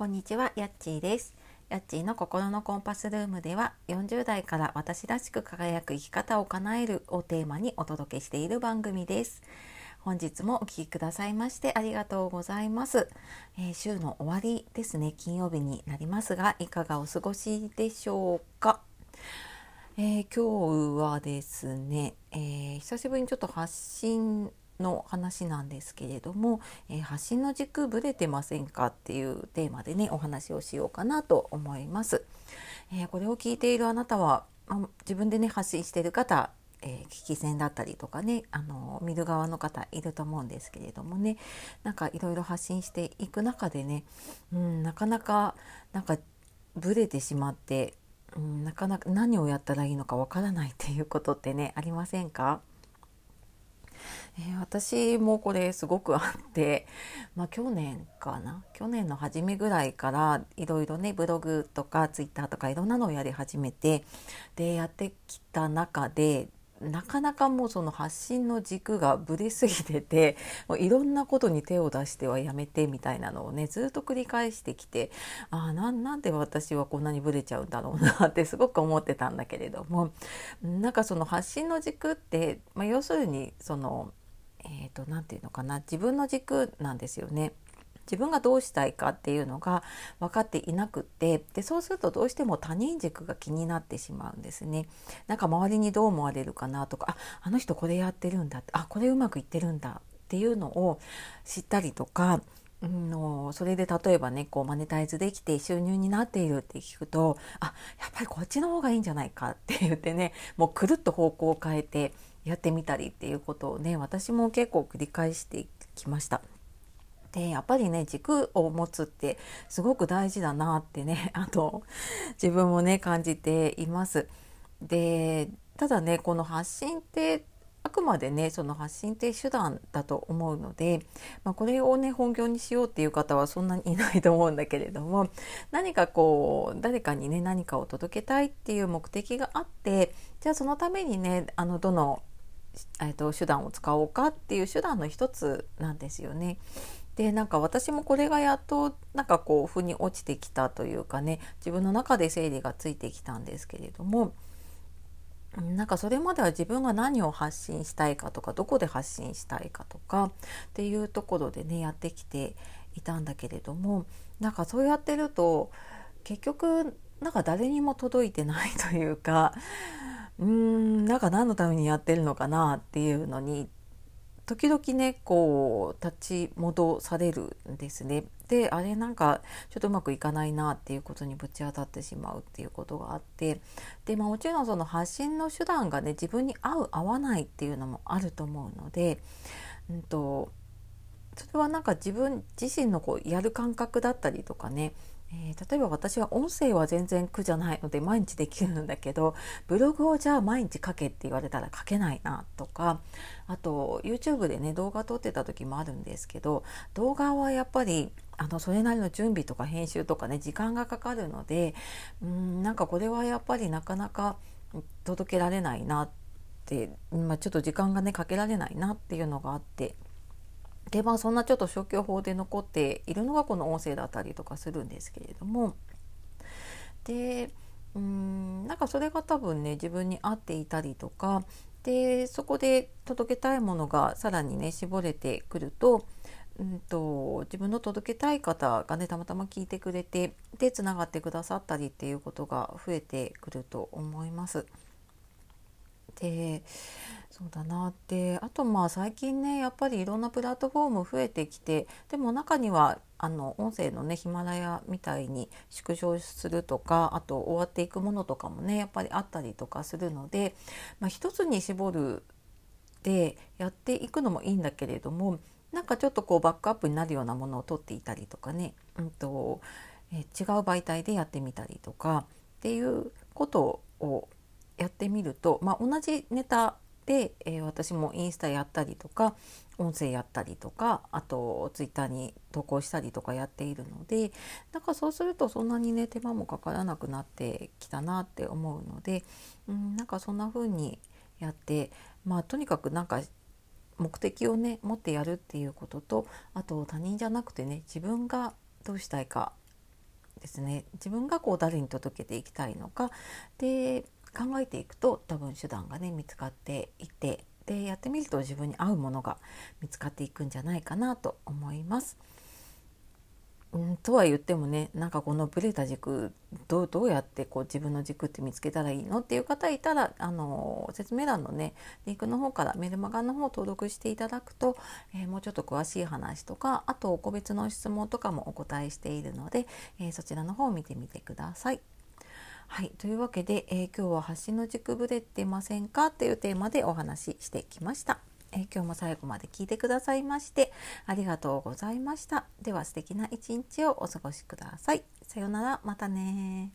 こんにちは、やっちーです。やっちーの心のコンパスルームでは、40代から私らしく輝く生き方を叶えるをテーマにお届けしている番組です。本日もお聞きくださいましてありがとうございます。えー週の終わりですね、金曜日になりますが、いかがお過ごしでしょうか？えー今日はですね、えー久しぶりにちょっと発信の話なんですけれども、えー発信の軸ぶれてませんかっていうテーマでねお話をしようかなと思います。えーこれを聞いているあなたは、ま自分でね発信している方えー聞き戦だったりとかねあの見る側の方いると思うんですけれどもねなんかいろいろ発信していく中でね、うん、なかなかなんかブレてしまって、うん、なかなか何をやったらいいのかわからないっていうことってねありませんか？えー私もこれすごくあって、まあ、去年かな？去年の初めぐらいからいろいろねブログとかツイッターとかいろんなのをやり始めてでやってきた中でなかなかもうその発信の軸がぶれすぎてて もういろんなことに手を出してはやめてみたいなのをねずっと繰り返してきてああななんで私はこんなにブレちゃうんだろうなってすごく思ってたんだけれどもなんかその発信の軸って、まあ、要するにそのえー、となていうのかな自分の軸なんですよね。自分がどうしたいかっていうのが分かっていなくってでそうするとどうしても他人軸が気になってしまうんですね。なんか周りにどう思われるかなとかああの人これやってるんだってあこれうまくいってるんだっていうのを知ったりとかうんのそれで例えばねこうマネタイズできて収入になっているって聞くとあやっぱりこっちの方がいいんじゃないかって言ってねもうくるっと方向を変えてやってみたりっていうことをね私も結構繰り返してきました。でやっぱりね軸を持つってすごく大事だなってね あの自分もね感じています。でただねこの発信ってあくまでねその発信って手段だと思うので、まあ、これをね本業にしようっていう方はそんなにいないと思うんだけれども何かこう誰かにね何かを届けたいっていう目的があってじゃあそのためにねあのどの、えっと手段を使おうかっていう手段の一つなんですよね。でなんか私もこれがやっとなんかこう腑に落ちてきたというかね自分の中で整理がついてきたんですけれどもなんかそれまでは自分が何を発信したいかとかどこで発信したいかとかっていうところでねやってきていたんだけれどもなんかそうやってると結局なんか誰にも届いてないというかうーんなんか何のためにやってるのかなっていうのに時々ねこう立ち戻されるんですね。であれなんかちょっとうまくいかないなっていうことにぶち当たってしまうっていうことがあってで、まあ、もちろんその発信の手段がね自分に合う合わないっていうのもあると思うので、うん、とそれはなんか自分自身のこうやる感覚だったりとかねえー例えば私は音声は全然苦じゃないので毎日できるんだけどブログをじゃあ毎日書けって言われたら書けないなとかあと YouTube でね動画撮ってた時もあるんですけど動画はやっぱりあのそれなりの準備とか編集とかね時間がかかるのでうんなんかこれはやっぱりなかなか届けられないなって、まあ、ちょっと時間がねかけられないなっていうのがあって。でまあそんなちょっと消去法で残っているのがこの音声だったりとかするんですけれどもでうんなんかそれが多分ね自分に合っていたりとかでそこで届けたいものがさらにね絞れてくると,、うんと、自分の届けたい方がねたまたま聞いてくれてでつながってくださったりっていうことが増えてくると思います。でそうだなであとまあ最近ねやっぱりいろんなプラットフォーム増えてきてでも中にはあの音声のねヒマラヤみたいに縮小するとかあと終わっていくものとかもねやっぱりあったりとかするので、まあ、一つに絞るでやっていくのもいいんだけれどもなんかちょっとこうバックアップになるようなものを取っていたりとかね、うんとえ違う媒体でやってみたりとかっていうことをやってみると、まあ、同じネタで、えー私もインスタやったりとか音声やったりとかあとツイッターに投稿したりとかやっているのでなんかそうするとそんなにね手間もかからなくなってきたなって思うので、うん、なんかそんな風にやってまあとにかくなんか目的をね持ってやるっていうこととあと他人じゃなくてね自分がどうしたいかですね。自分がこう誰に届けていきたいのか。で考えていくと多分手段がね見つかっていてでやってみると自分に合うものが見つかっていくんじゃないかなと思います。うん、とは言ってもねなんかこのブレた軸どうどうやってこう自分の軸って見つけたらいいのっていう方いたらあの説明欄のねリンクの方からメルマガの方を登録していただくと、えー、もうちょっと詳しい話とかあと個別の質問とかもお答えしているので、えー、そちらの方を見てみてください。はい、というわけで、えー、今日は橋の軸ぶれてませんかというテーマでお話ししてきました。え今日も最後まで聞いてくださいましてありがとうございました。では素敵な一日をお過ごしください。さようなら、またね